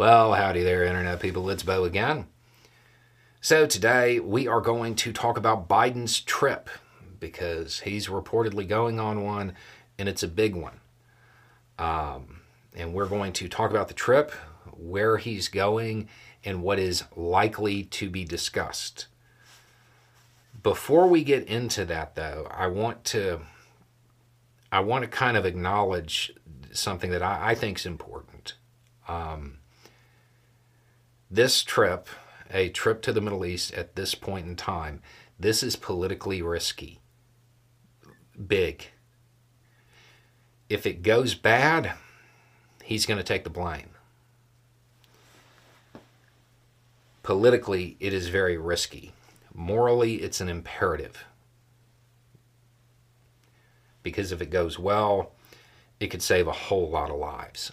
Well, howdy there, Internet people. It's Beau again. So, today we are going to talk about Biden's trip because he's reportedly going on one and it's a big one. Um, and we're going to talk about the trip, where he's going, and what is likely to be discussed. Before we get into that, though, I want to I want to kind of acknowledge something that I, I think is important. Um, this trip, a trip to the Middle East at this point in time, this is politically risky. Big. If it goes bad, he's going to take the blame. Politically, it is very risky. Morally, it's an imperative. Because if it goes well, it could save a whole lot of lives.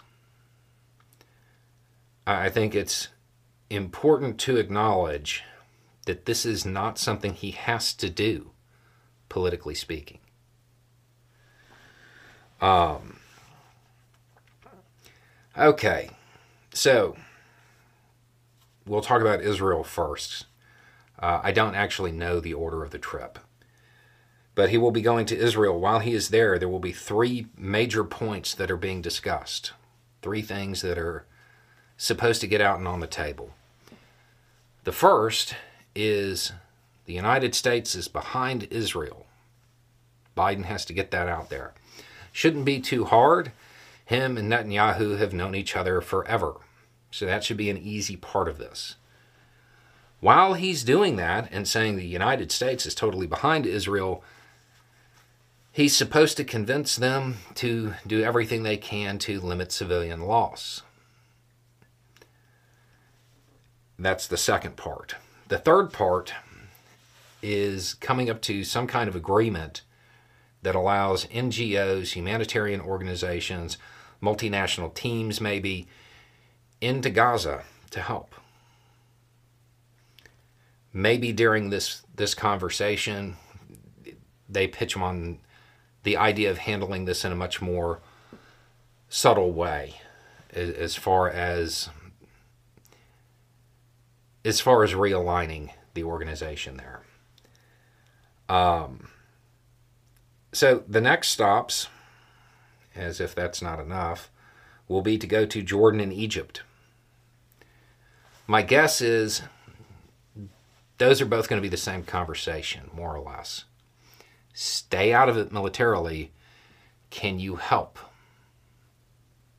I think it's important to acknowledge that this is not something he has to do, politically speaking. Um, okay, so we'll talk about Israel first. Uh, I don't actually know the order of the trip. But he will be going to Israel. While he is there, there will be three major points that are being discussed. Three things that are supposed to get out and on the table. The first is the United States is behind Israel. Biden has to get that out there. Shouldn't be too hard. Him and Netanyahu have known each other forever. So that should be an easy part of this. While he's doing that and saying the United States is totally behind Israel, he's supposed to convince them to do everything they can to limit civilian loss. That's the second part. The third part is coming up to some kind of agreement that allows NGOs, humanitarian organizations, multinational teams maybe, into Gaza to help. Maybe during this, this conversation, they pitch them on the idea of handling this in a much more subtle way as far as as far as realigning the organization there. Um, so the next stops, as if that's not enough, will be to go to Jordan and Egypt. My guess is those are both going to be the same conversation, more or less. Stay out of it militarily. Can you help?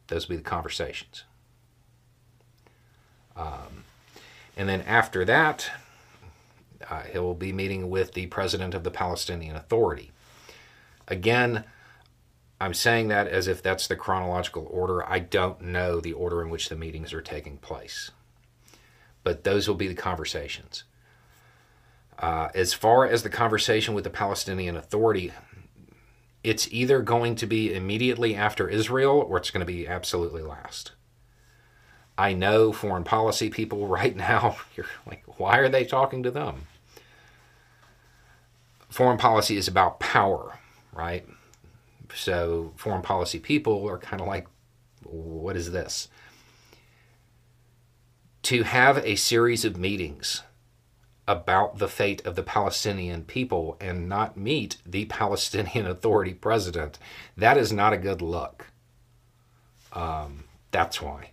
Those will be the conversations. Um, and then after that, uh, he will be meeting with the president of the Palestinian Authority. Again, I'm saying that as if that's the chronological order. I don't know the order in which the meetings are taking place. But those will be the conversations. Uh, as far as the conversation with the Palestinian Authority, it's either going to be immediately after Israel or it's going to be absolutely last. I know foreign policy people right now, you're like, why are they talking to them? Foreign policy is about power, right? So foreign policy people are kind of like, what is this? To have a series of meetings about the fate of the Palestinian people and not meet the Palestinian Authority president, that is not a good look. Um, that's why.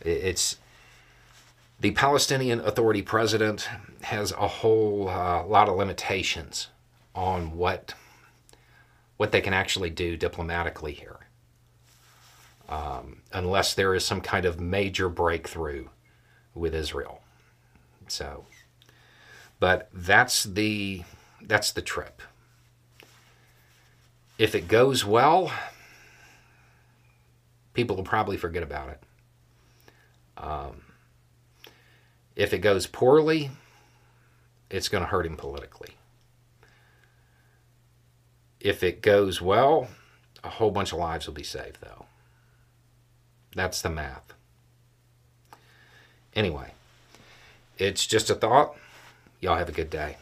It's the Palestinian Authority president has a whole uh, lot of limitations on what what they can actually do diplomatically here, um, unless there is some kind of major breakthrough with Israel. So, but that's the that's the trip. If it goes well, people will probably forget about it Um, if it goes poorly, it's going to hurt him politically. If it goes well, a whole bunch of lives will be saved, though. That's the math. Anyway, it's just a thought. Y'all have a good day.